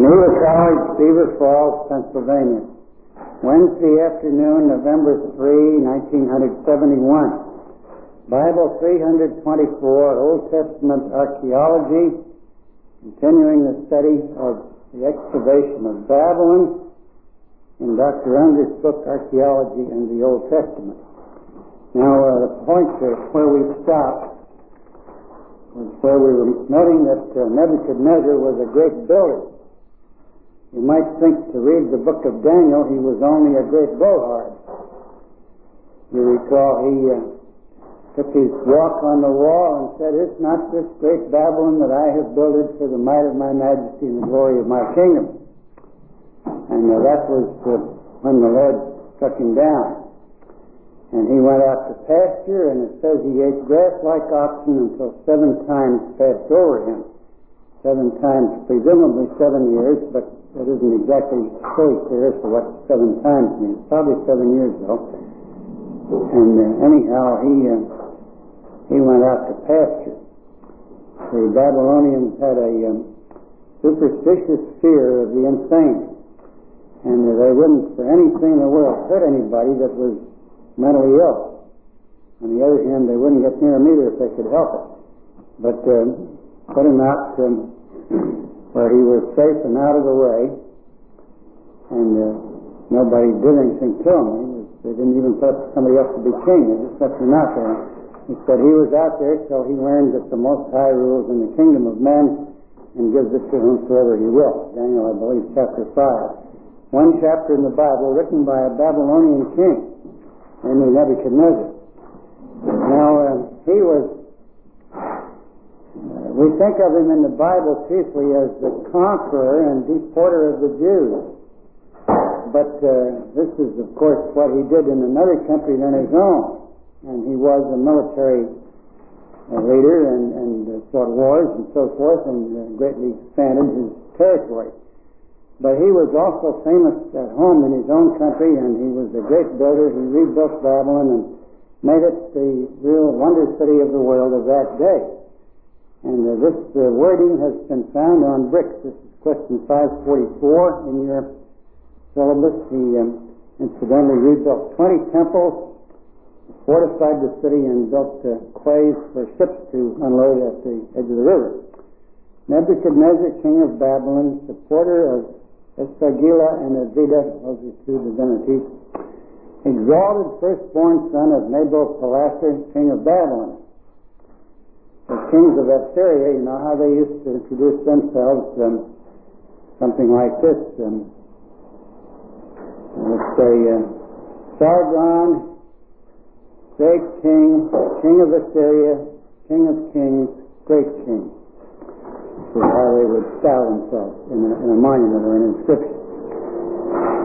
Geneva College, Beaver Falls, Pennsylvania. Wednesday afternoon, November 3, 1971. Bible 324, Old Testament Archaeology, continuing the study of the excavation of Babylon in Dr. Unger's book, Archaeology and the Old Testament. Now, uh, the point where we stopped was where we were noting that uh, Nebuchadnezzar was a great builder. You might think to read the book of Daniel, he was only a great blowhard. You recall he uh, took his walk on the wall and said, It's not this great Babylon that I have builded for the might of my majesty and the glory of my kingdom. And uh, that was uh, when the Lord struck him down. And he went out to pasture, and it says he ate grass like oxen until seven times passed over him. Seven times, presumably seven years, but it isn't exactly fully clear as to what seven times means. Probably seven years, though. And uh, anyhow, he uh, he went out to pasture. The Babylonians had a um, superstitious fear of the insane, and they wouldn't, for anything in the world, hurt anybody that was mentally ill. On the other hand, they wouldn't get near him either if they could help it. But uh, put him out um, where he was safe and out of the way, and uh, nobody did anything to him. They didn't even put somebody else to be king. They just left him out there. He said he was out there till he learned that the Most High rules in the kingdom of men and gives it to whomsoever he will. Daniel, I believe, chapter 5. One chapter in the Bible written by a Babylonian king namely Nebuchadnezzar. Now, uh, he was, we think of him in the Bible chiefly as the conqueror and deporter of the Jews. But uh, this is, of course, what he did in another country than his own. And he was a military uh, leader and, and fought wars and so forth and uh, greatly expanded his territory. But he was also famous at home in his own country, and he was a great builder. He rebuilt Babylon and made it the real wonder city of the world of that day. And uh, this uh, wording has been found on bricks. This is question 544 in your syllabus. He um, incidentally rebuilt 20 temples, fortified the city, and built uh, quays for ships to unload at the edge of the river. Nebuchadnezzar, king of Babylon, supporter of Esagila and Ezida, those are two divinities, exalted firstborn son of Nabopolassar, king of Babylon. The kings of Assyria, you know how they used to introduce themselves, um, something like this. Um, let's say, uh, Sargon, great king, king of Assyria, king of kings, great king to how they would style themselves in a, in a monument or an inscription.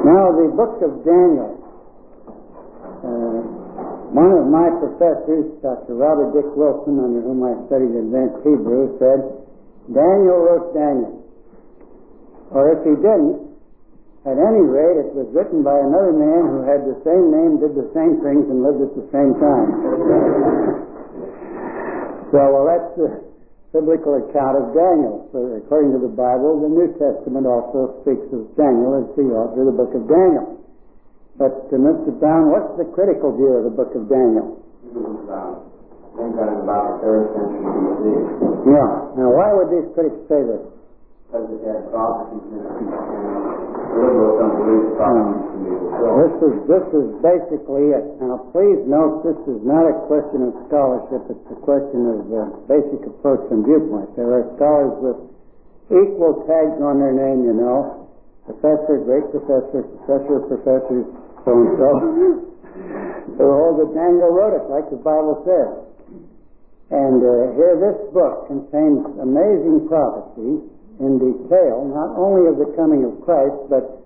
Now, the book of Daniel. Uh, one of my professors, Dr. Robert Dick Wilson, under whom I studied advanced Hebrew, said, Daniel wrote Daniel. Or if he didn't, at any rate, it was written by another man who had the same name, did the same things, and lived at the same time. so, well, that's the biblical account of Daniel. So according to the Bible, the New Testament also speaks of Daniel as the author of the book of Daniel. But uh, Mr. Brown, what's the critical view of the book of Daniel? Yeah. Now, why would these critics say this? Fulfilled. This is this is basically. Now, please note this is not a question of scholarship; it's a question of uh, basic approach and viewpoint. There are scholars with equal tags on their name, you know, professor, great professor, professor of professors, so and so. who hold that Daniel wrote it, like the Bible says. And uh, here, this book contains amazing prophecy in detail, not only of the coming of Christ, but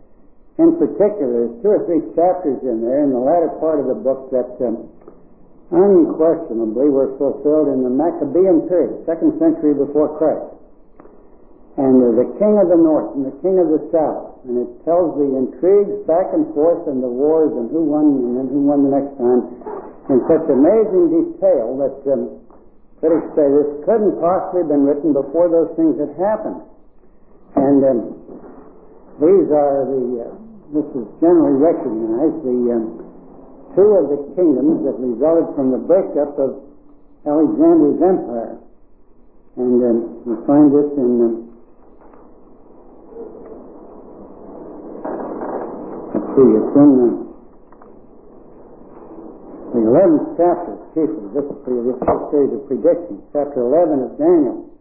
in particular, there's two or three chapters in there in the latter part of the book that um, unquestionably were fulfilled in the Maccabean period, second century before Christ. And uh, the king of the north and the king of the south, and it tells the intrigues back and forth and the wars and who won and then who won the next time in such amazing detail that um, critics say this couldn't possibly have been written before those things had happened. And um, these are the, uh, this is generally recognized, the um, two of the kingdoms that resulted from the breakup of Alexander's empire. And um, you find this in, um, let's the 11th chapter, chiefly, this, is this series of predictions, chapter 11 of Daniel.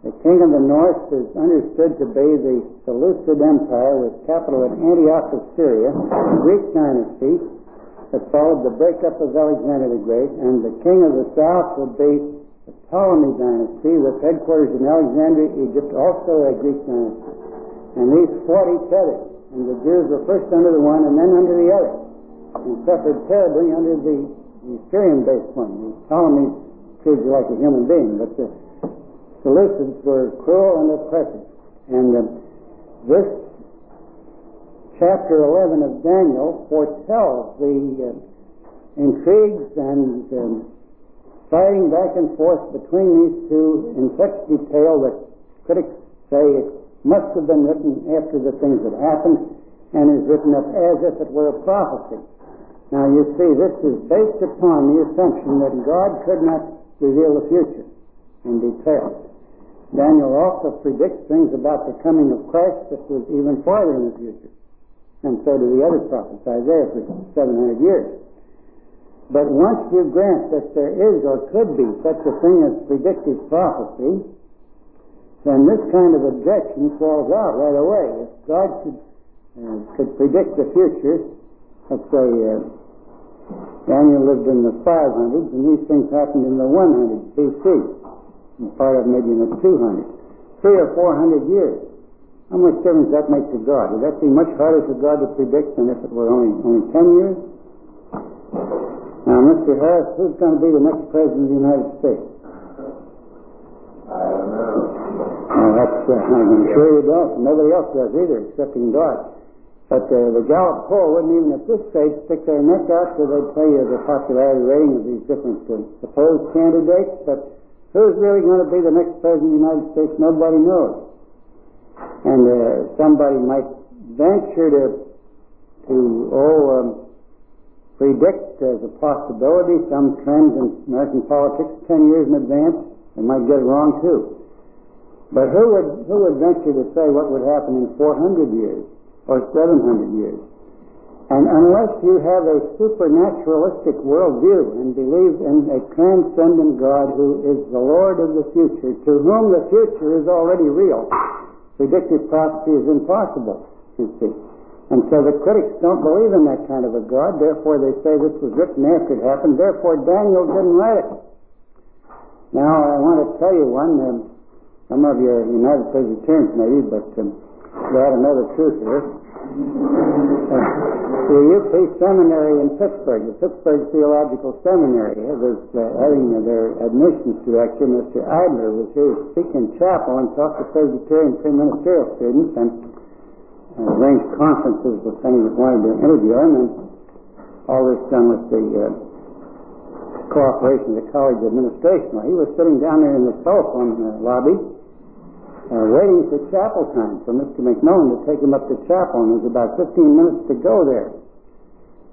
The king of the north is understood to be the Seleucid Empire with capital at Antioch of Syria, a Greek dynasty that followed the breakup of Alexander the Great, and the king of the south would be the Ptolemy dynasty with headquarters in Alexandria, Egypt, also a Greek dynasty. And these fought each other, and the Jews were first under the one and then under the other, and suffered terribly under the, the Syrian-based one. The Ptolemy treated you like a human being, but the Seleucids were cruel and oppressive. And uh, this chapter 11 of Daniel foretells the uh, intrigues and um, fighting back and forth between these two in such detail that critics say it must have been written after the things that happened and is written up as if it were a prophecy. Now you see, this is based upon the assumption that God could not reveal the future in detail. Daniel also predicts things about the coming of Christ that was even farther in the future. And so do the other prophets, Isaiah for 700 years. But once you grant that there is or could be such a thing as predictive prophecy, then this kind of objection falls out right away. If God could, uh, could predict the future, let's say uh, Daniel lived in the 500s and these things happened in the 100 BC and part of maybe in the 200. Three or four hundred years. How much difference that make to God? Would that be much harder for God to predict than if it were only, only ten years? Now, Mr. Harris, who's going to be the next president of the United States? I don't know. Well, that's, uh, I'm sure you don't. Nobody else does either, excepting God. But uh, the Gallup poll wouldn't even at this stage stick their neck out so they'd tell you the popularity rating of these different uh, supposed candidates. But who's really going to be the next president of the United States? Nobody knows. And uh, somebody might venture to to oh um, predict as a possibility some trends in American politics ten years in advance. They might get it wrong too. But who would who would venture to say what would happen in 400 years or 700 years? And unless you have a supernaturalistic worldview and believe in a transcendent God who is the Lord of the future, to whom the future is already real, predictive prophecy is impossible, you see. And so the critics don't believe in that kind of a God, therefore they say this was written after it happened, therefore Daniel didn't write it. Now I want to tell you one, um, some of you are United Presbyterians maybe, but um, they have another truth here. Uh, the UP Seminary in Pittsburgh, the Pittsburgh Theological Seminary, was uh, having their admissions director, Mr. Idler, was here to speak in chapel and talk to Presbyterian preministerial students and uh, arranged conferences with any that wanted to interview him, and all this done with the uh, cooperation of the college administration. Well, he was sitting down there in the telephone uh, lobby uh, waiting for chapel time for Mr. McMillan to take him up to chapel, and there was about 15 minutes to go there.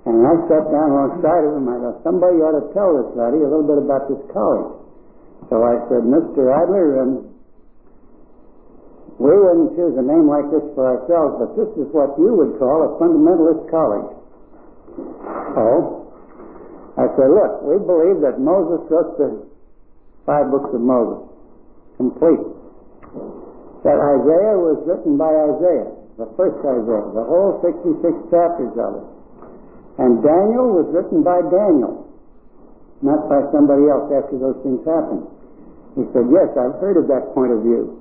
And I sat down alongside of him. I thought, somebody ought to tell this laddie a little bit about this college. So I said, Mr. Idler, um, we wouldn't choose a name like this for ourselves, but this is what you would call a fundamentalist college. Oh? I said, look, we believe that Moses wrote the five books of Moses, complete that Isaiah was written by Isaiah, the first Isaiah, the whole 66 chapters of it. And Daniel was written by Daniel, not by somebody else after those things happened. He said, Yes, I've heard of that point of view.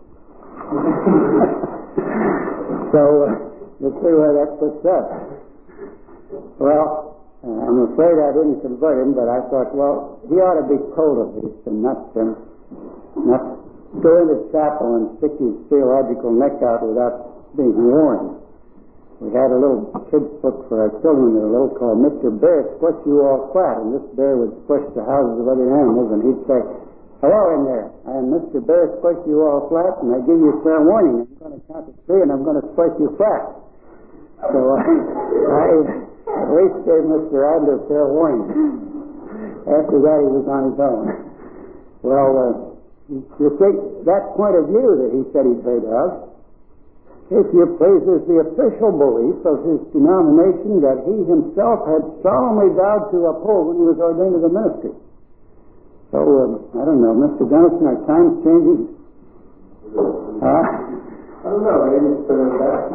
so, uh, let's see where that puts us. Well, uh, I'm afraid I didn't convert him, but I thought, well, he ought to be told of this and not, um, not go into chapel and stick his theological neck out without being warned. We had a little kid's book for our children there, a little called Mr. Bear Squash You All Flat, and this bear would squash the houses of other animals, and he'd say, Hello in there. I am Mr. Bear, squish you all flat, and I give you fair warning. I'm going to count to three, and I'm going to squish you flat. So uh, I at least gave Mr. Adler fair warning. After that, he was on his own. Well, uh, you take that point of view that he said he'd made of, if you please, is the official belief of his denomination that he himself had solemnly vowed to uphold when he was ordained to the ministry. So, um, I don't know, Mr. Gunnison, are times changing? Huh? I don't know, maybe it's been that,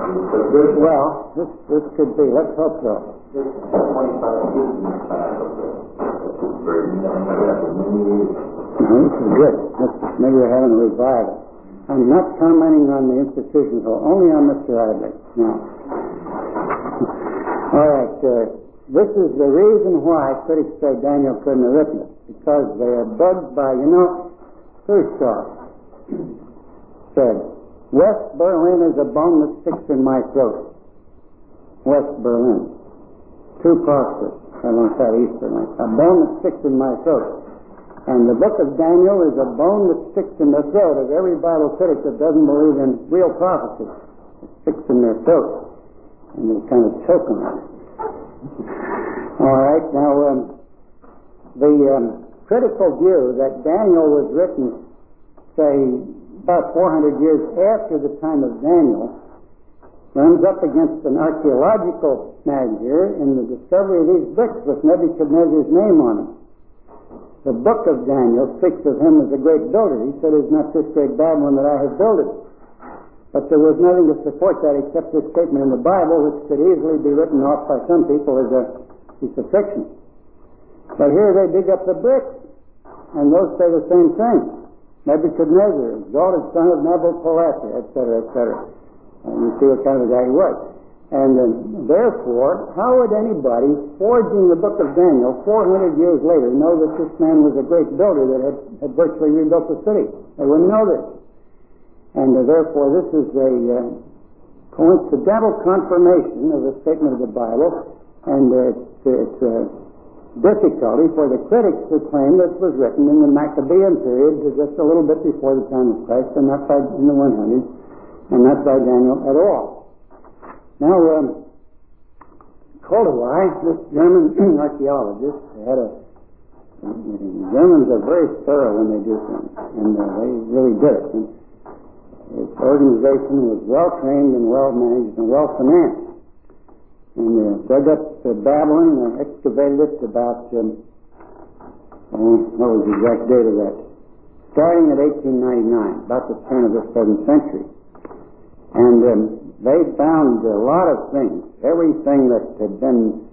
Well, this, this could be. Let's hope so. just twenty-five years in the past very, many years. No, this is good. This, maybe we're having a revival. I'm not commenting on the institution, so only on Mr. Adler. Now, all right. Uh, this is the reason why critics say Daniel couldn't have written it, because they are bugged by, you know, Khrushchev said, West Berlin is a bone that sticks in my throat. West Berlin. Too prosperous. I want that East Berlin. A bone that sticks in my throat. And the book of Daniel is a bone that sticks in the throat of every Bible critic that doesn't believe in real prophecy. It sticks in their throat. And they kind of choke on it. All right, now, um, the um, critical view that Daniel was written, say, about 400 years after the time of Daniel, runs up against an archaeological snag here in the discovery of these bricks with Nebuchadnezzar's name on them. The book of Daniel speaks of him as a great builder. He said, Is not this great Babylon that I have built it? But there was nothing to support that except this statement in the Bible, which could easily be written off by some people as a piece of fiction. But here they dig up the bricks, and those say the same thing. Nebuchadnezzar, exalted son of Nebuchadnezzar, etc., etc. And you see what kind of guy he was. And uh, therefore, how would anybody forging the book of Daniel 400 years later know that this man was a great builder that had, had virtually rebuilt the city? They wouldn't know this. And uh, therefore, this is a uh, coincidental confirmation of the statement of the Bible, and uh, it's, it's uh, difficulty for the critics to claim this was written in the Maccabean period, just a little bit before the time of Christ, and not by in the 100s, and not by Daniel at all. Now, um, Koldewey, this German archaeologist, had a Germans are very thorough when they do things, and uh, they really did it. And its organization was well trained and well managed and well financed. And uh, dug up uh, Babylon and excavated it about, um, oh, what was the exact date of that? Starting at 1899, about the turn of the 7th century. And um, they found a lot of things, everything that had been,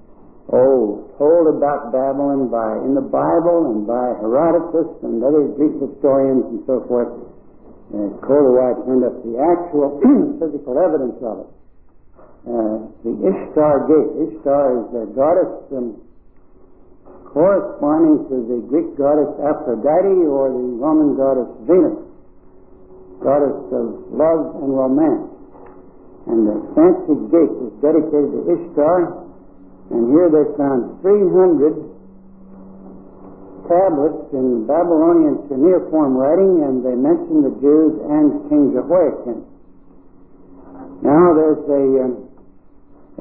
oh, told about Babylon by in the Bible and by Herodotus and other Greek historians and so forth. Uh, Koldewey turned up the actual physical evidence of it. Uh, the Ishtar gate. Ishtar is the goddess um, corresponding to the Greek goddess Aphrodite or the Roman goddess Venus, goddess of love and romance. And the fancy gate is dedicated to Ishtar, and here they found 300 tablets in Babylonian cuneiform writing, and they mention the Jews and King Jehoiakim. Now there's a, um,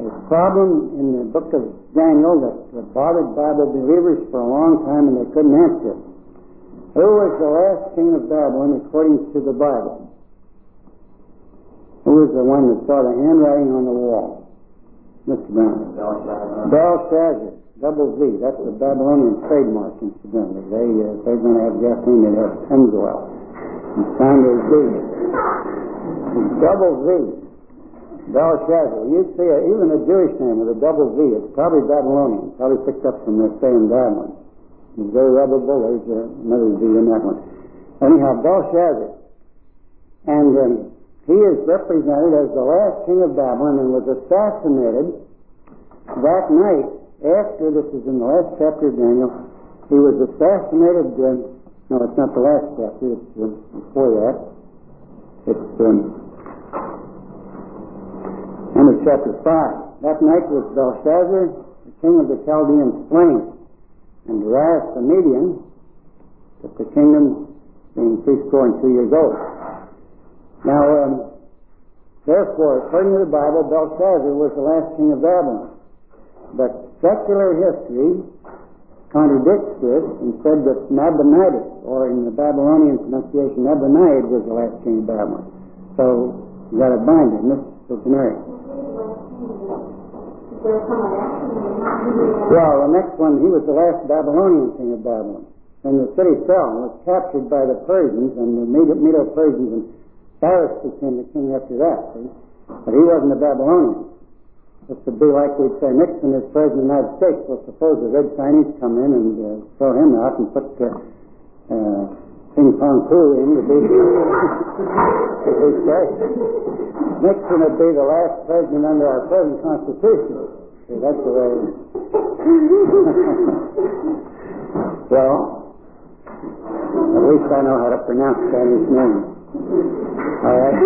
a problem in the book of Daniel that bothered Bible believers for a long time and they couldn't answer. Who was the last king of Babylon according to the Bible? Who was the one that saw the handwriting on the wall? Mr. Brown. Belshazzar. Double Z. That's the Babylonian trademark, incidentally. They, uh, if they're going to have gasoline, they'd have Pennzoil. And Sanders Z. Double Z. Belshazzar. You'd see a, even a Jewish name with a double Z. It's probably Babylonian. Probably picked up from the same Babylon. It's very rubbable. There's uh, another Z in that one. Anyhow, Belshazzar. And um, he is represented as the last king of Babylon and was assassinated that night after, this is in the last chapter of Daniel, he was assassinated, uh, no, it's not the last chapter, it's before that. It's um, end of chapter 5. That night was Belshazzar, the king of the Chaldeans, slain, and Darius the Median took the kingdom being three score and two years old. Now, um, therefore, according to the Bible, Belshazzar was the last king of Babylon. But secular history contradicts this and said that Nabonidus, or in the Babylonian pronunciation, Nabonid was the last king of Babylon. So you got to bind it, Miss Cincinnati. Well, the next one, he was the last Babylonian king of Babylon. And the city fell and was captured by the Persians, and the Medo-Persians, and Cyrus became the king after that, see? But he wasn't a Babylonian. This would be like we'd say Nixon is president of the United States. Well, suppose the Red Chinese come in and uh, throw him out and put uh, uh, Ping Pong Poo in to be, to be. Nixon would be the last president under our present Constitution. See, that's the way. well, at least I know how to pronounce Chinese names. All right.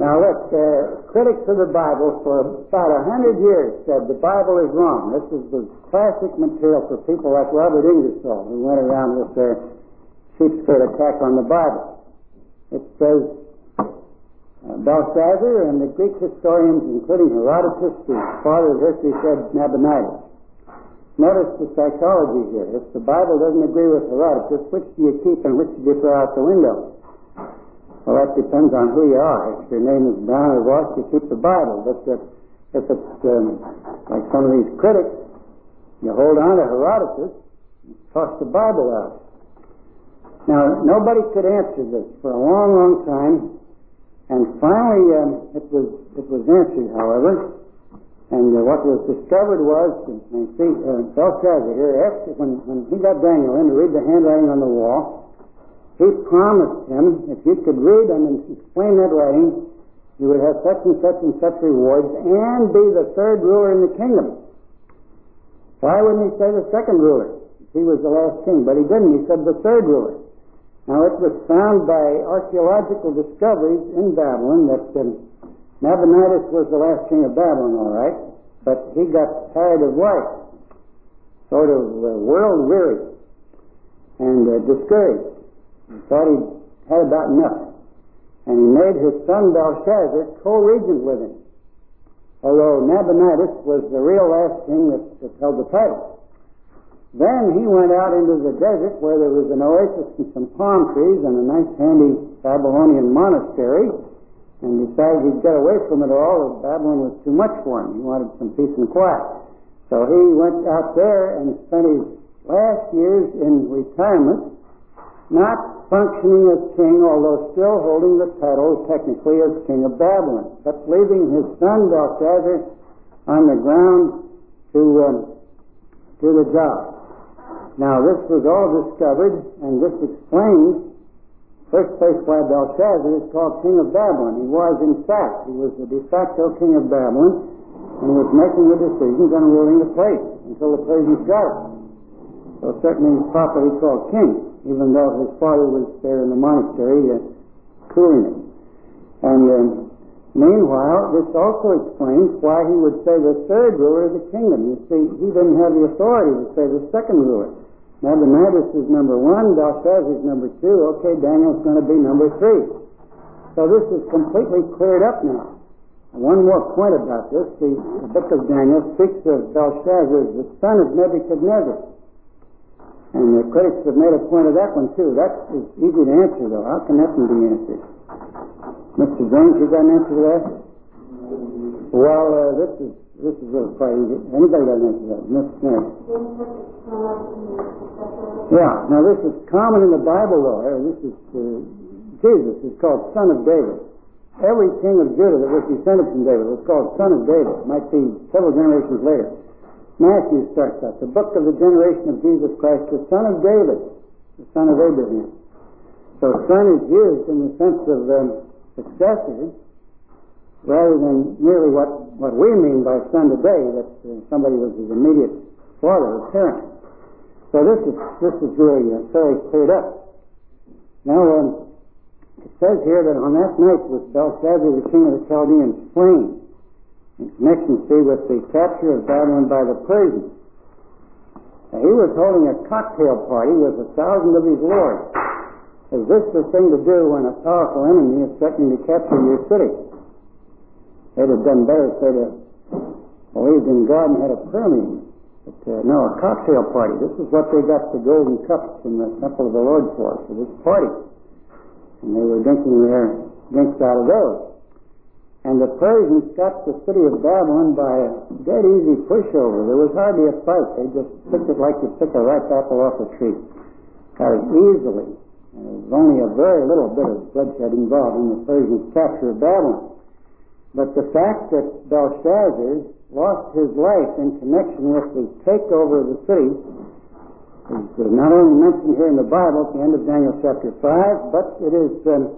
Now look, uh, critics of the Bible for about a hundred years said the Bible is wrong. This is the classic material for people like Robert Ingersoll, who went around with their sheepskin attack on the Bible. It says uh, Belshazzar and the Greek historians, including Herodotus, the father of history, said Nabonidus. Notice the psychology here. If the Bible doesn't agree with Herodotus, which do you keep and which do you throw out the window? Well, that depends on who you are. If your name is Brown or Walsh, you keep the Bible. But if, if it's um, like some of these critics, you hold on to Herodotus, and toss the Bible out. Now, nobody could answer this for a long, long time, and finally um, it was it was answered, however. And uh, what was discovered was, and see, uh, Belshazzar here, after, when, when he got Daniel in to read the handwriting on the wall, he promised him if you could read them and explain that writing, you would have such and such and such rewards and be the third ruler in the kingdom. Why wouldn't he say the second ruler? He was the last king, but he didn't. He said the third ruler. Now it was found by archaeological discoveries in Babylon that um, Nabonidus was the last king of Babylon, all right, but he got tired of life, sort of uh, world weary, and uh, discouraged. Thought he had about enough. And he made his son Belshazzar co-regent with him. Although Nabonidus was the real last king that, that held the title. Then he went out into the desert where there was an oasis and some palm trees and a nice handy Babylonian monastery and decided he'd get away from it all. Babylon was too much for him. He wanted some peace and quiet. So he went out there and spent his last years in retirement, not functioning as king, although still holding the title technically as king of Babylon, but leaving his son Belshazzar on the ground to um, do the job. Now this was all discovered, and this explains First place why Belshazzar is called king of Babylon. He was, in fact, he was the de facto king of Babylon and was making the decisions and ruling the place until the Persians got it. So certainly properly called king, even though his father was there in the monastery uh, cooling him. And um, meanwhile, this also explains why he would say the third ruler of the kingdom. You see, he didn't have the authority to say the second ruler. Nabonidus is number one, Belshazzar is number two, okay, Daniel's going to be number three. So this is completely cleared up now. One more point about this, the, the book of Daniel speaks of Belshazzar as the son of Nebuchadnezzar. And the critics have made a point of that one too. That is easy to answer though. How can that be answered? Mr. James, you got an answer to that? Well, uh, this is this is a quite easy. Anybody got an answer to that? Miss Smith. Yeah. Now this is common in the Bible, though. This is uh, Jesus is called Son of David. Every king of Judah that was descended from David was called Son of David. Might be several generations later. Matthew starts out the book of the generation of Jesus Christ, the Son of David, the Son of Abraham. So son is used in the sense of um, successor rather than merely what, what we mean by son today, that uh, somebody was his immediate father or parent. So this is this is really uh, fairly cleared up. Now um, it says here that on that night was Belshazzar, the king of the Chaldeans, slain in connection, see, with the capture of Babylon by the Persians. Now, he was holding a cocktail party with a thousand of his lords. Is this the thing to do when a powerful enemy is threatening to capture your city? They'd have done better if they'd have believed in God and had a prayer meeting. But uh, no, a cocktail party. This is what they got the golden cups in the temple of the Lord for, for this party. And they were drinking their drinks out of those. And the Persians got the city of Babylon by a dead easy pushover. There was hardly a fight. They just picked it like you pick a ripe apple off a tree. Got it easily. And there was only a very little bit of bloodshed involved in the Persians' capture of Babylon. But the fact that Belshazzar lost his life in connection with the takeover of the city is not only mentioned here in the Bible at the end of Daniel chapter 5, but it is um,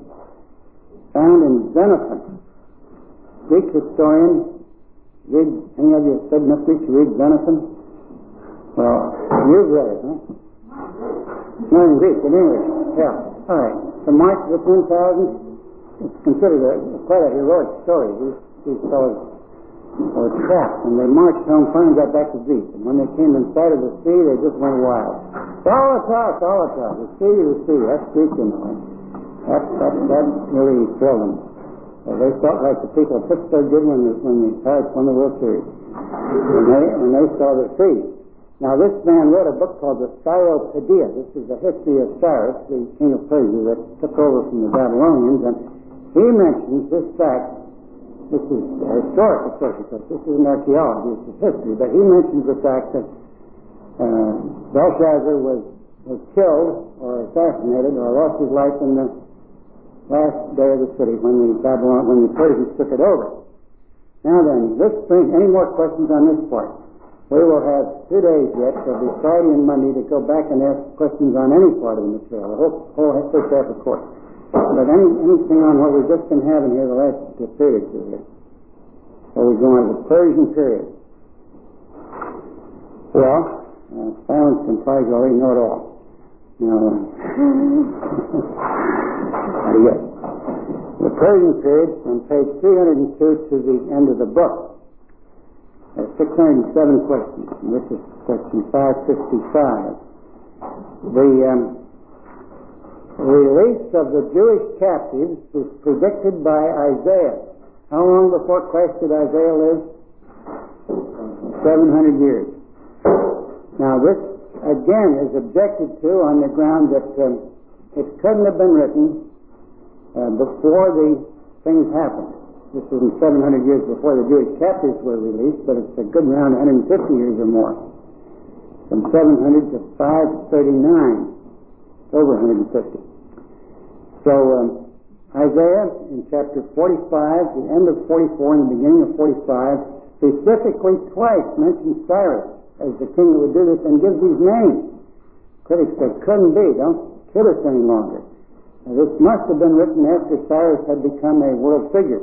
found in Xenophon. Greek historian, read, any of you studied enough read Xenophon? Well, you've read it, huh? Not in Greek, in English. Yeah. All right. The march of the 10,000, it's considered a, quite a heroic story. These, these fellows were trapped, and they marched home, finally got back to Greece. And when they came in sight of the sea, they just went wild. Solitaire, solitaire, the sea, the sea. That's Greek, you know. That, that, that really thrilled them. Well, they felt like the people of Pittsburgh did when when the Pirates won the World Series. When they, when they saw the sea. Now, this man wrote a book called the Cyropaedia. This is the history of Cyrus, the king of Persia that took over from the Babylonians. And he mentions this fact. This is historic, of course, this isn't archaeology, it's history. But he mentions the fact that uh, Belshazzar was, was killed or assassinated or lost his life in the last day of the city when the Babylon, when the Persians took it over. Now then, this brings any more questions on this part. We will have two days yet, so it'll be Friday and Monday to go back and ask questions on any part of the material, the whole, whole first half of course. But any, anything on what we've just been having here the last period or two here. So we go on to the Persian period. Well, uh, silence implies you already know it all. The Persian period from page 302 to the end of the book. There's 607 questions. And this is question 555. The um, release of the Jewish captives is predicted by Isaiah. How long before Christ did Isaiah live? 700 years. Now this again is objected to on the ground that um, it couldn't have been written uh, before the things happened. This isn't 700 years before the Jewish captives were released, but it's a good round 150 years or more. From 700 to 539, over 150. So um, Isaiah in chapter 45, the end of 44 and the beginning of 45, specifically twice mentions Cyrus as the king would do this and give these names. Critics say, couldn't be. Don't kid us any longer. Now, this must have been written after Cyrus had become a world figure.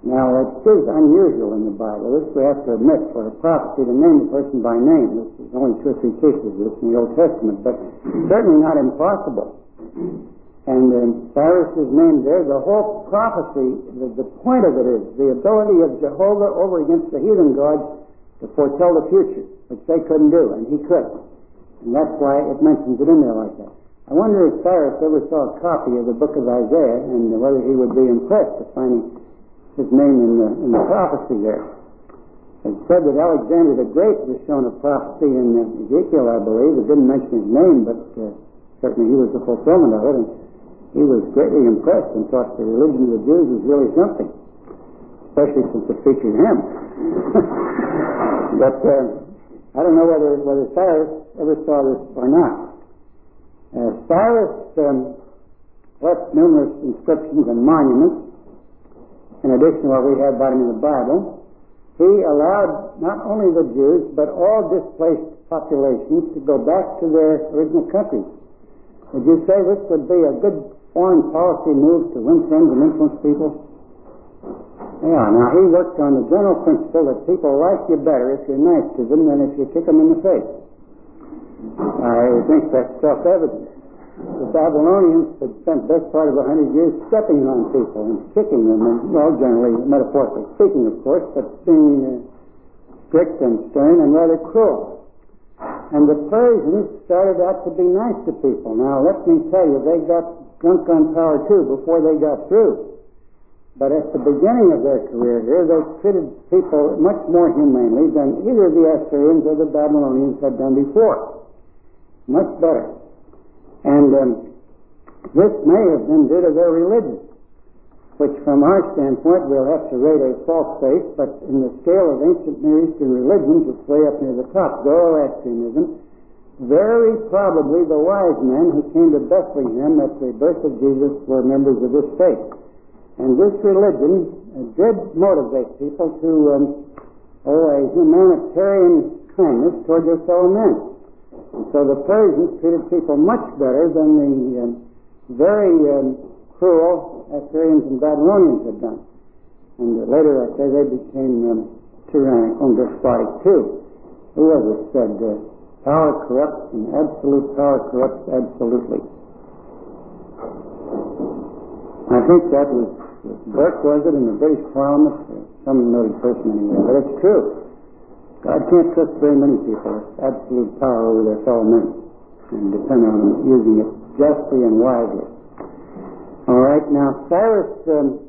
Now, it is unusual in the Bible. This we have to admit for a prophecy to name a person by name. This is only two or three cases of this in the Old Testament, but certainly not impossible. And um, Cyrus is named there. The whole prophecy, the, the point of it is the ability of Jehovah over against the heathen gods to foretell the future, which they couldn't do, and he could. And that's why it mentions it in there like that. I wonder if Cyrus ever saw a copy of the book of Isaiah and whether he would be impressed at finding his name in the, in the prophecy there. It's said that Alexander the Great was shown a prophecy in Ezekiel, I believe. It didn't mention his name, but uh, certainly he was the fulfillment of it. And he was greatly impressed and thought the religion of the Jews was really something, especially since it featured him. but uh, I don't know whether, whether Cyrus ever saw this or not. Uh, Cyrus um, left numerous inscriptions and monuments in addition to what we have about him in the Bible, he allowed not only the Jews, but all displaced populations to go back to their original countries. Would you say this would be a good foreign policy move to win friends and influence people? Yeah, now he worked on the general principle that people like you better if you're nice to them than if you kick them in the face. I think that's self-evident the Babylonians had spent the best part of a hundred years stepping on people and kicking them, and well, generally metaphorically speaking, of course, but being uh, strict and stern and rather cruel. And the Persians started out to be nice to people. Now, let me tell you, they got drunk on power too before they got through. But at the beginning of their career here, they treated people much more humanely than either the Assyrians or the Babylonians had done before. Much better. And um, this may have been due to their religion, which from our standpoint we'll have to rate a false faith, but in the scale of ancient Near Eastern religions, it's way up near the top. Zoroastrianism, very probably the wise men who came to Bethlehem at the birth of Jesus were members of this faith. And this religion uh, did motivate people to um, a humanitarian kindness toward their fellow men. And so the Persians treated people much better than the um, very um, cruel Assyrians and Babylonians had done. And later, I say, they became um, tyrannical and despotic too. Who was it said, uh, power corrupts and absolute power corrupts absolutely. I think that was Burke, was it, in the British Parliament? Some noted person anyway, but it's true. God can't trust very many people with absolute power over their fellow men and depend on them using it justly and wisely. All right, now Cyrus, um,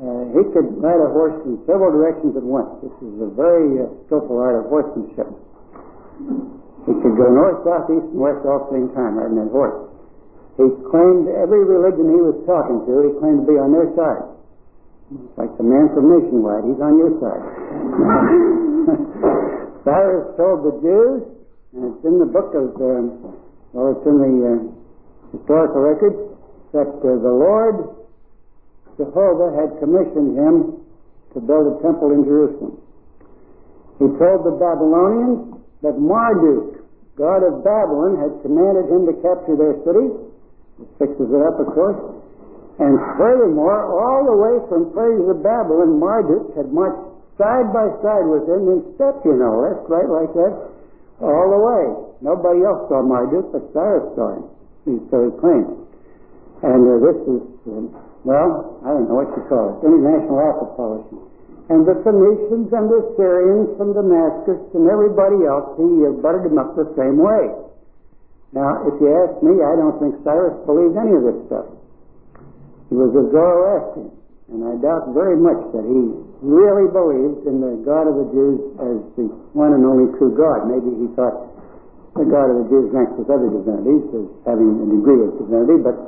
uh, he could ride a horse in several directions at once. This is a very uh, skillful art of horsemanship. He could go north, south, east, and west all at the same time riding that horse. He claimed every religion he was talking to, he claimed to be on their side. Like the man from Nationwide, he's on your side. Cyrus told the Jews, and it's in the book of, um, well, it's in the uh, historical records, that uh, the Lord Jehovah had commissioned him to build a temple in Jerusalem. He told the Babylonians that Marduk, god of Babylon, had commanded him to capture their city fixes it up, of course. And furthermore, all the way from Persia to Babylon, Marduk had marched side by side with him in step, you know, left, right, like that, all the way. Nobody else saw Marduk, but Cyrus saw him. So he claimed. And uh, this is, um, well, I don't know what you call it, international polishing. And the Phoenicians and the Syrians from Damascus and everybody else, he uh, buttered them up the same way. Now, if you ask me, I don't think Cyrus believed any of this stuff. He was a Zoroastrian, and I doubt very much that he really believed in the God of the Jews as the one and only true God. Maybe he thought the God of the Jews ranked with other divinities as having a degree of divinity, but,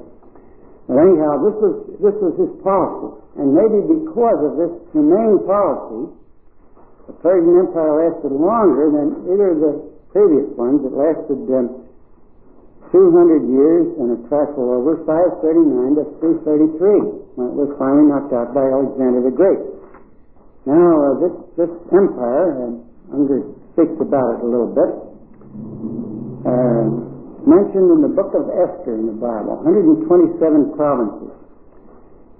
but anyhow, this was, this was his policy. And maybe because of this humane policy, the Persian Empire lasted longer than either of the previous ones. It lasted um, 200 years and a trifle over 539 to 333 when it was finally knocked out by Alexander the Great. Now, uh, this, this empire, uh, Unger speaks about it a little bit, uh, mentioned in the book of Esther in the Bible, 127 provinces.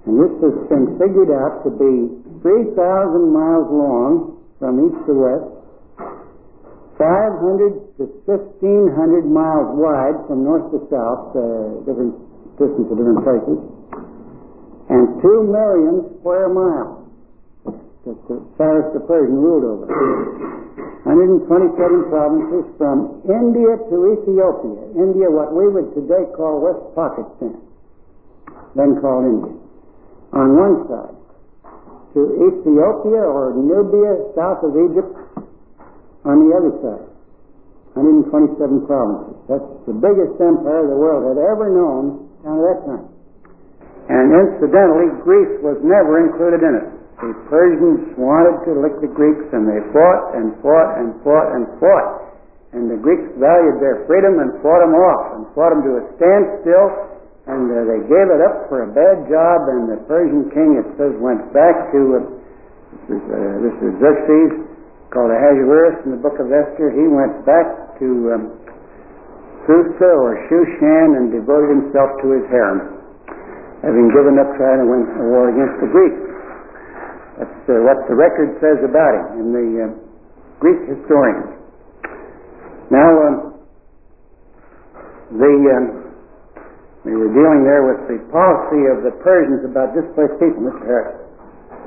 And this has been figured out to be 3,000 miles long from east to west 500 to 1,500 miles wide from north to south, uh, different distance to different places, and 2 million square miles that Cyrus the Persian ruled over. 127 provinces from India to Ethiopia. India, what we would today call West Pakistan, then called India. On one side, to Ethiopia or Nubia, south of Egypt, on the other side. 127 provinces. That's the biggest empire the world had ever known down at that time. And incidentally, Greece was never included in it. The Persians wanted to lick the Greeks, and they fought and fought and fought and fought. And the Greeks valued their freedom and fought them off and fought them to a standstill, and uh, they gave it up for a bad job. And the Persian king, it says, went back to uh, this, is, uh, this is Xerxes, called Ahasuerus in the book of Esther, he went back to um, Susa or Shushan and devoted himself to his harem, having given up trying to win a war against the Greeks. That's uh, what the record says about him in the uh, Greek historians. Now, um, the um, we were dealing there with the policy of the Persians about displaced people, Mr. Harris.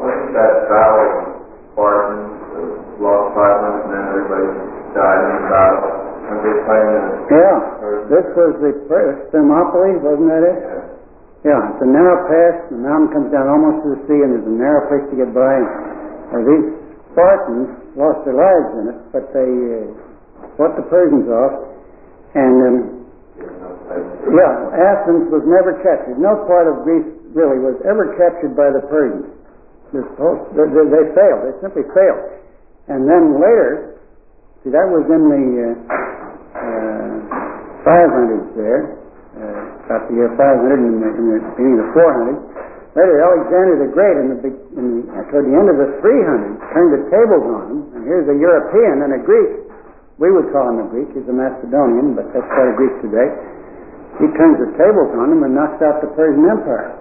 Wasn't that battle Spartans lost 500 men, everybody died in the battle. Yeah, this was the first Thermopylae, wasn't that it? Yeah, it's a narrow pass, the mountain comes down almost to the sea, and there's a narrow place to get by. And these Spartans lost their lives in it, but they uh, fought the Persians off, and um, yeah, Athens was never captured. No part of Greece really was ever captured by the Persians. This whole, they, they, they failed. They simply failed. And then later, see, that was in the uh, uh, 500s there, uh, about the year 500 and in the, in the beginning of the 400s. Later, Alexander the Great, in the, in the, toward the end of the 300s, turned the tables on them. And here's a European and a Greek. We would call him a Greek. He's a Macedonian, but that's part of Greece today. He turns the tables on them and knocks out the Persian Empire.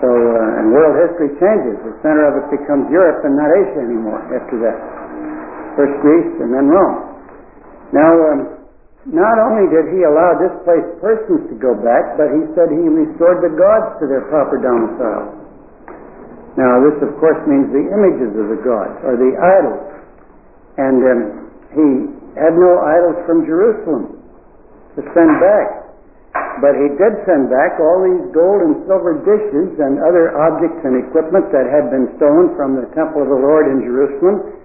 So, uh, and world history changes. The center of it becomes Europe and not Asia anymore after that. First Greece and then Rome. Now, um, not only did he allow displaced persons to go back, but he said he restored the gods to their proper domicile. Now, this of course means the images of the gods, or the idols. And um, he had no idols from Jerusalem to send back. But he did send back all these gold and silver dishes and other objects and equipment that had been stolen from the temple of the Lord in Jerusalem.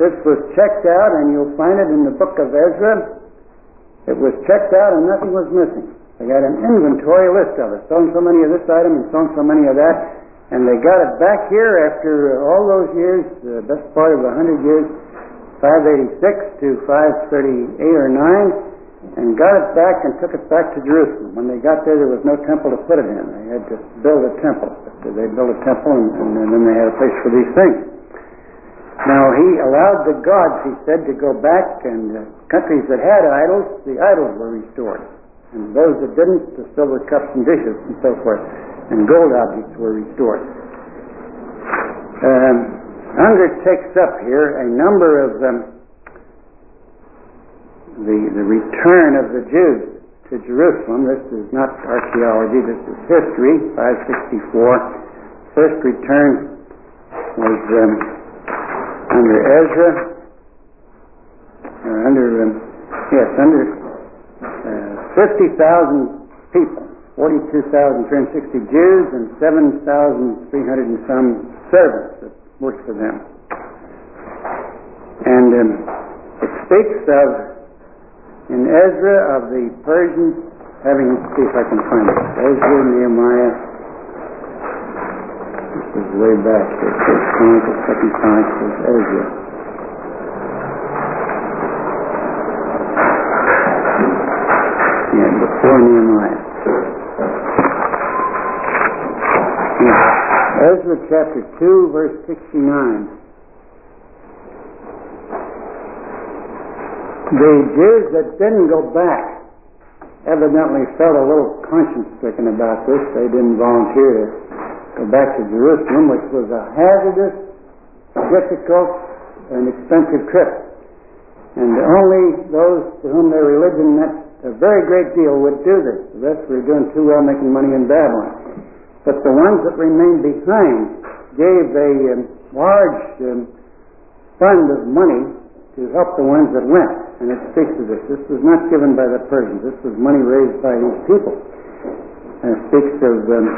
This was checked out, and you'll find it in the book of Ezra. It was checked out, and nothing was missing. They got an inventory list of it. And so many of this item, and so and so many of that. And they got it back here after all those years, the best part of a hundred years, 586 to 538 or 9 and got it back and took it back to Jerusalem. When they got there, there was no temple to put it in. They had to build a temple. They built a temple, and, and then they had a place for these things. Now, he allowed the gods, he said, to go back, and uh, countries that had idols, the idols were restored. And those that didn't, the silver cups and dishes and so forth, and gold objects were restored. Um, Unger takes up here a number of um, the, the return of the Jews to Jerusalem. This is not archaeology, this is history, 564. First return was um, under Ezra, or under, um, yes, under uh, 50,000 people, 42,360 Jews and 7,300 and some servants that worked for them. And um, it speaks of in Ezra of the Persians having, see if I can find it. Ezra, Nehemiah. This is way back here. First Chronicles, Second Chronicles, Ezra. Yeah, before Nehemiah. Yeah. Ezra chapter 2, verse 69. The Jews that didn't go back evidently felt a little conscience stricken about this. They didn't volunteer to go back to Jerusalem, which was a hazardous, difficult, and expensive trip. And only those to whom their religion meant a very great deal would do this. The rest were doing too well making money in Babylon. But the ones that remained behind gave a um, large um, fund of money to help the ones that went and it speaks of this. This was not given by the Persians. This was money raised by these people. And it speaks of um,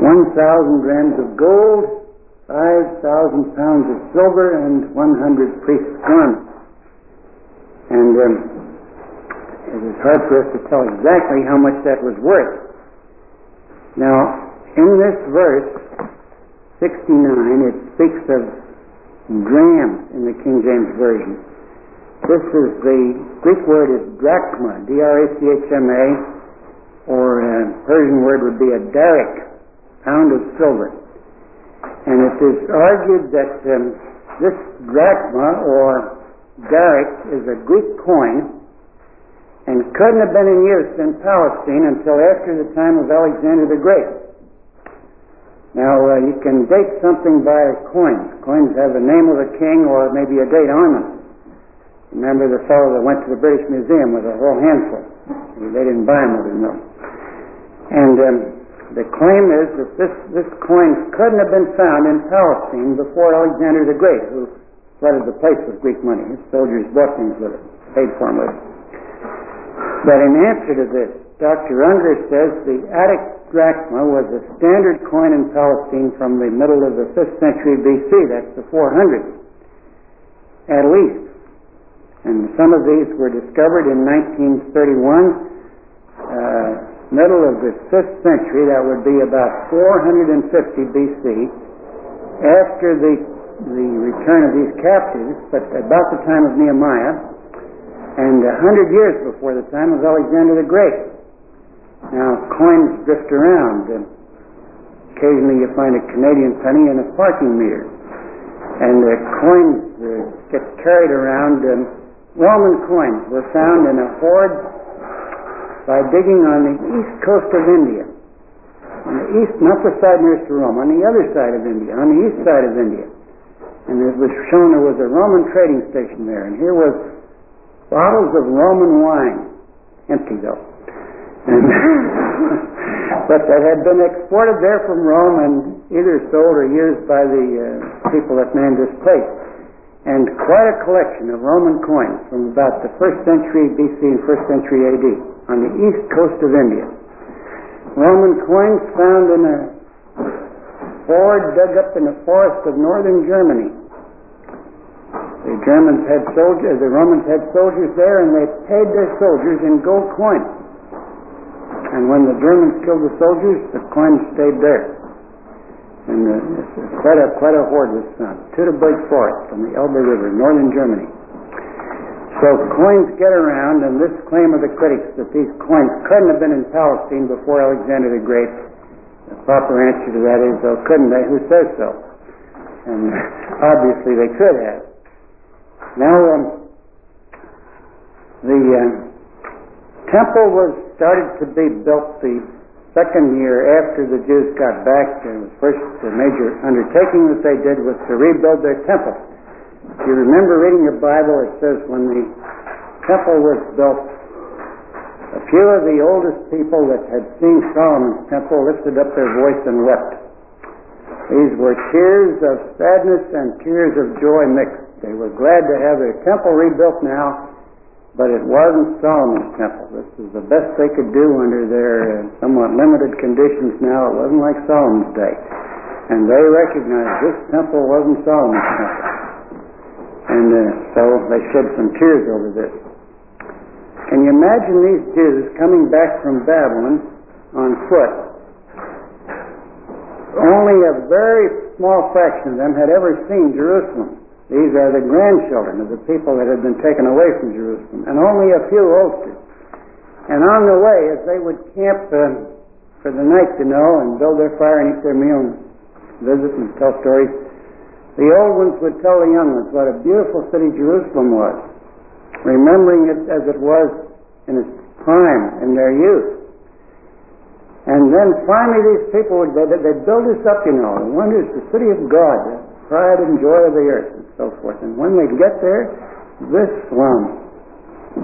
1,000 drams of gold, 5,000 pounds of silver, and 100 priests' garments. And um, it is hard for us to tell exactly how much that was worth. Now, in this verse, 69, it speaks of drams in the King James Version. This is the Greek word is drachma, D-R-A-C-H-M-A, or a Persian word would be a daric, pound of silver. And it is argued that um, this drachma or daric is a Greek coin and couldn't have been in use in Palestine until after the time of Alexander the Great. Now, uh, you can date something by a coin. Coins have the name of a king or maybe a date on them. Remember the fellow that went to the British Museum with a whole handful. They didn't buy them with him, though. And um, the claim is that this, this coin couldn't have been found in Palestine before Alexander the Great, who flooded the place with Greek money. His soldiers bought things with it, paid for them with it. But in answer to this, Dr. Unger says the Attic drachma was a standard coin in Palestine from the middle of the 5th century BC. That's the 400s, at least. And some of these were discovered in 1931. Uh, middle of the 5th century, that would be about 450 BC, after the, the return of these captives, but about the time of Nehemiah, and a hundred years before the time of Alexander the Great. Now, coins drift around. And occasionally you find a Canadian penny in a parking meter. And the coins uh, get carried around. And Roman coins were found in a hoard by digging on the east coast of India. On the east, not the side nearest to Rome, on the other side of India, on the east side of India. And it was shown there was a Roman trading station there. And here was bottles of Roman wine, empty though. But that had been exported there from Rome and either sold or used by the uh, people that manned this place and quite a collection of Roman coins from about the first century BC and first century AD on the east coast of India. Roman coins found in a hoard dug up in the forest of northern Germany. The Germans had soldiers, the Romans had soldiers there, and they paid their soldiers in gold coins. And when the Germans killed the soldiers, the coins stayed there. And uh, quite a quite a hoard was found. Teutoburg Forest on the Elbe River, northern Germany. So coins get around, and this claim of the critics that these coins couldn't have been in Palestine before Alexander the Great. The proper answer to that is, oh, couldn't they? Who says so? And obviously they could have. Now, um, the uh, temple was started to be built the second year after the Jews got back, and the first major undertaking that they did was to rebuild their temple. If you remember reading your Bible, it says when the temple was built, a few of the oldest people that had seen Solomon's temple lifted up their voice and wept. These were tears of sadness and tears of joy mixed. They were glad to have their temple rebuilt now, but it wasn't Solomon's temple. This was the best they could do under their uh, somewhat limited conditions now. It wasn't like Solomon's day. And they recognized this temple wasn't Solomon's temple. And uh, so they shed some tears over this. Can you imagine these Jews coming back from Babylon on foot? Only a very small fraction of them had ever seen Jerusalem. These are the grandchildren of the people that had been taken away from Jerusalem, and only a few oldsters. And on the way, as they would camp uh, for the night, you know, and build their fire and eat their meal and visit and tell stories, the old ones would tell the young ones what a beautiful city Jerusalem was, remembering it as it was in its prime, in their youth. And then finally these people would, they'd, they'd build this up, you know, and wonders the city of God, pride and joy of the earth and so forth. And when they get there, this slum,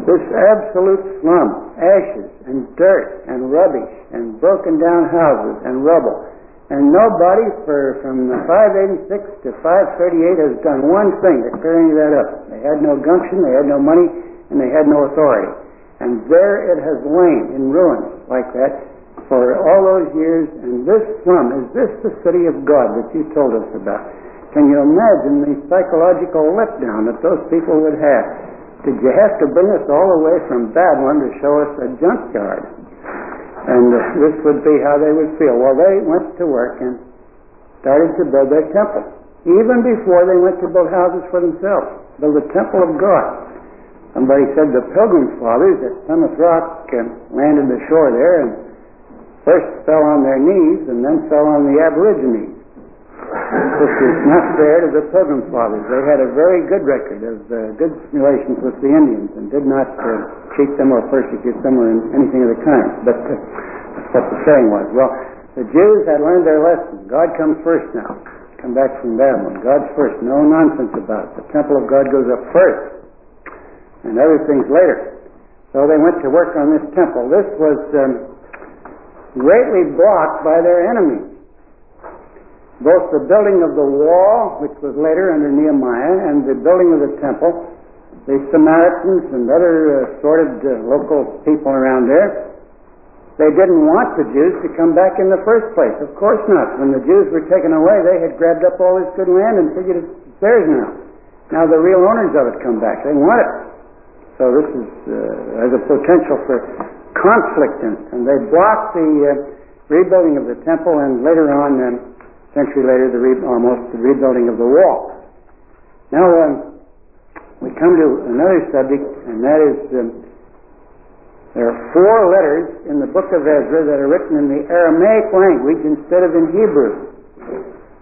this absolute slum, ashes and dirt and rubbish and broken down houses and rubble. And nobody for from 586 to 538 has done one thing to clear any of that up. They had no gumption, they had no money, and they had no authority. And there it has lain in ruins like that for all those years. And this slum, is this the city of God that you told us about? Can you imagine the psychological letdown that those people would have? Did you have to bring us all the way from Babylon to show us a junkyard? And this would be how they would feel. Well, they went to work and started to build their temple, even before they went to build houses for themselves, build the temple of God. Somebody said the Pilgrim Fathers at Plymouth Rock landed the shore there and first fell on their knees and then fell on the Aborigines. This is not fair to the Pilgrim Fathers. They had a very good record of uh, good relations with the Indians and did not uh, cheat them or persecute them or anything of the kind. But uh, what the saying was. Well, the Jews had learned their lesson. God comes first now. Come back from Babylon. God's first. No nonsense about it. The temple of God goes up first, and other things later. So they went to work on this temple. This was um, greatly blocked by their enemies both the building of the wall, which was later under Nehemiah, and the building of the temple the Samaritans and other uh, assorted uh, local people around there, they didn't want the Jews to come back in the first place. Of course not. When the Jews were taken away, they had grabbed up all this good land and figured it's theirs now. Now the real owners of it come back. They want it. So this is uh, has a potential for conflict it. And they blocked the uh, rebuilding of the temple and later on, um, century later, the re- almost the rebuilding of the wall. Now, um, we come to another subject, and that is um, there are four letters in the book of Ezra that are written in the Aramaic language instead of in Hebrew.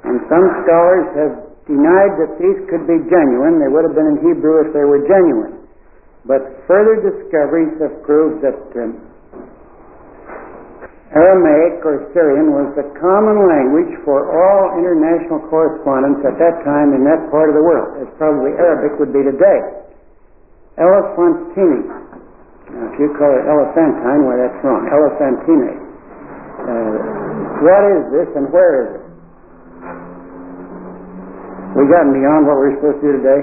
And some scholars have denied that these could be genuine. They would have been in Hebrew if they were genuine. But further discoveries have proved that um, Aramaic or Syrian was the common language for all international correspondence at that time in that part of the world, as probably Arabic would be today. Elephantine. Now, if you call it elephantine, why that's wrong. Elephantine. Uh, what is this and where is it? We gotten beyond what we're supposed to do today?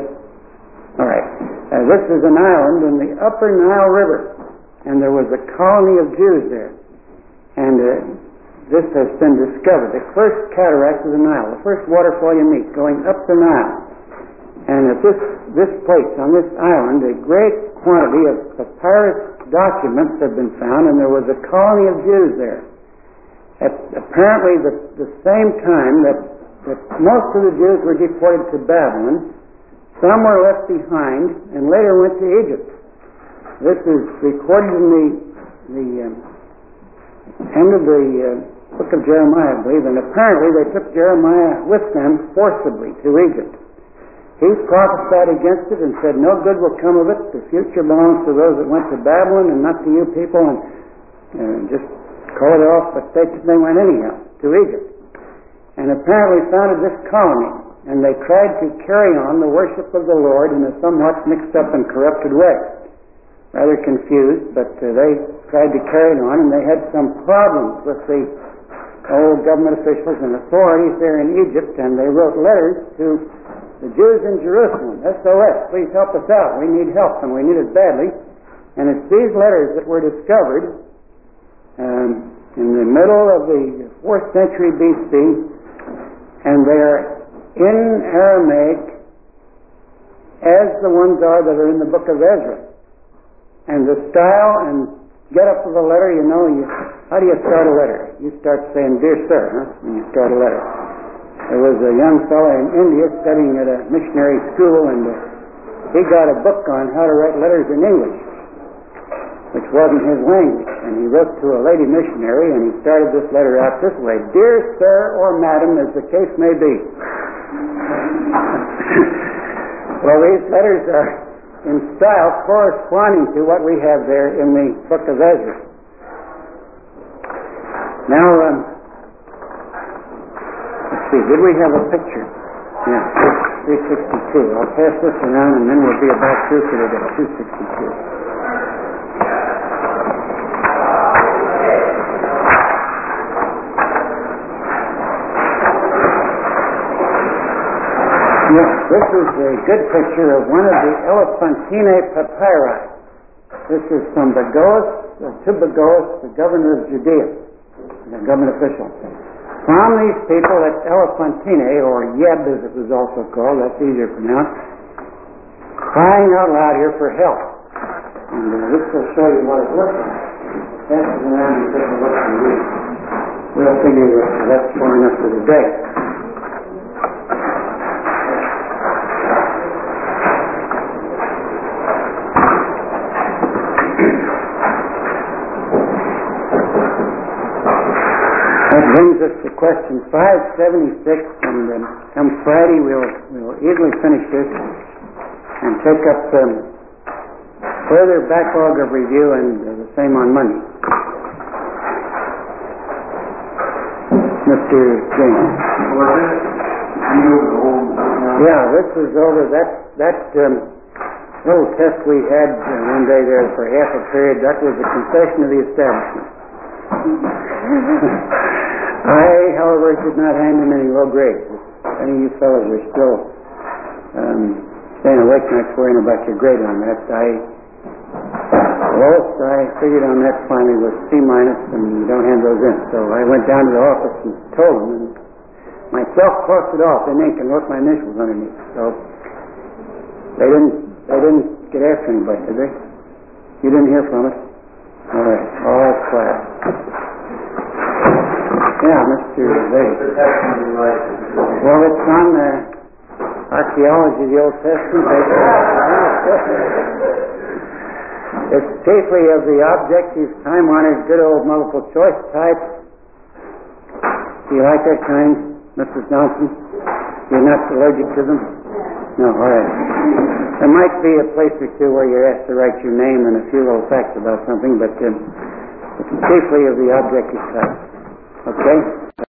All right. Uh, this is an island in the upper Nile River, and there was a colony of Jews there. And uh, this has been discovered. The first cataract of the Nile, the first waterfall you meet, going up the Nile. And at this, this place, on this island, a great quantity of papyrus documents have been found, and there was a colony of Jews there. At apparently the, the same time that, that most of the Jews were deported to Babylon, some were left behind and later went to Egypt. This is recorded in the, the um, end of the uh, book of Jeremiah, I believe, and apparently they took Jeremiah with them forcibly to Egypt. He prophesied against it and said, No good will come of it. The future belongs to those that went to Babylon and not to you people, and uh, just call it off. But they, they went anyhow to Egypt. And apparently founded this colony, and they tried to carry on the worship of the Lord in a somewhat mixed up and corrupted way rather confused, but uh, they tried to carry it on, and they had some problems with the old government officials and authorities there in Egypt, and they wrote letters to the Jews in Jerusalem. SOS, please help us out. We need help, and we need it badly. And it's these letters that were discovered um, in the middle of the 4th century BC, and they're in Aramaic as the ones are that are in the book of Ezra and the style and get up with a letter, you know, you, how do you start a letter? You start saying, Dear Sir, huh? you start a letter. There was a young fellow in India studying at a missionary school, and uh, he got a book on how to write letters in English, which wasn't his language. And he wrote to a lady missionary, and he started this letter out this way Dear Sir or Madam, as the case may be. well, these letters are in style corresponding to what we have there in the book of Ezra. Now, um, let's see, did we have a picture? Yeah, 362. I'll pass this around and then we'll be about through for today, 262. Yes, this is a good picture of one of the Elephantine papyri. This is from Bagoas, uh, to Bagoas, the governor of Judea, the government official. From these people at Elephantine, or Yeb as it was also called, that's easier to pronounce, crying out loud here for help. And uh, this will show you what it looks like. Pass it around and take a look and read. We'll figure that that's far enough for the day. That brings us to question 576, and um, come Friday we'll, we'll easily finish this and take up um, further backlog of review and uh, the same on Monday. Mr. James. Yeah, this was over. That that um, little test we had uh, one day there for half a period. That was a confession of the establishment. I, however, did not hand him any low grades. Any of you fellows are still um, Staying awake nights worrying about your grade on that. I, lowest I figured on that finally was C minus, and you don't hand those in. So I went down to the office and told them, and myself crossed it off in ink and wrote my initials underneath. So they didn't, they didn't get after anybody, did they? You didn't hear from it? All right, all quiet. Yeah, Mr. Davis. Well, it's on the archaeology of the Old Testament. It's chiefly of the objective, time-honored, good old multiple choice type. Do you like that kind, Mrs. Johnson? You're not allergic to them? No, all right. There might be a place or two where you're asked to write your name and a few little facts about something, but um, chiefly of the objective type. Okay.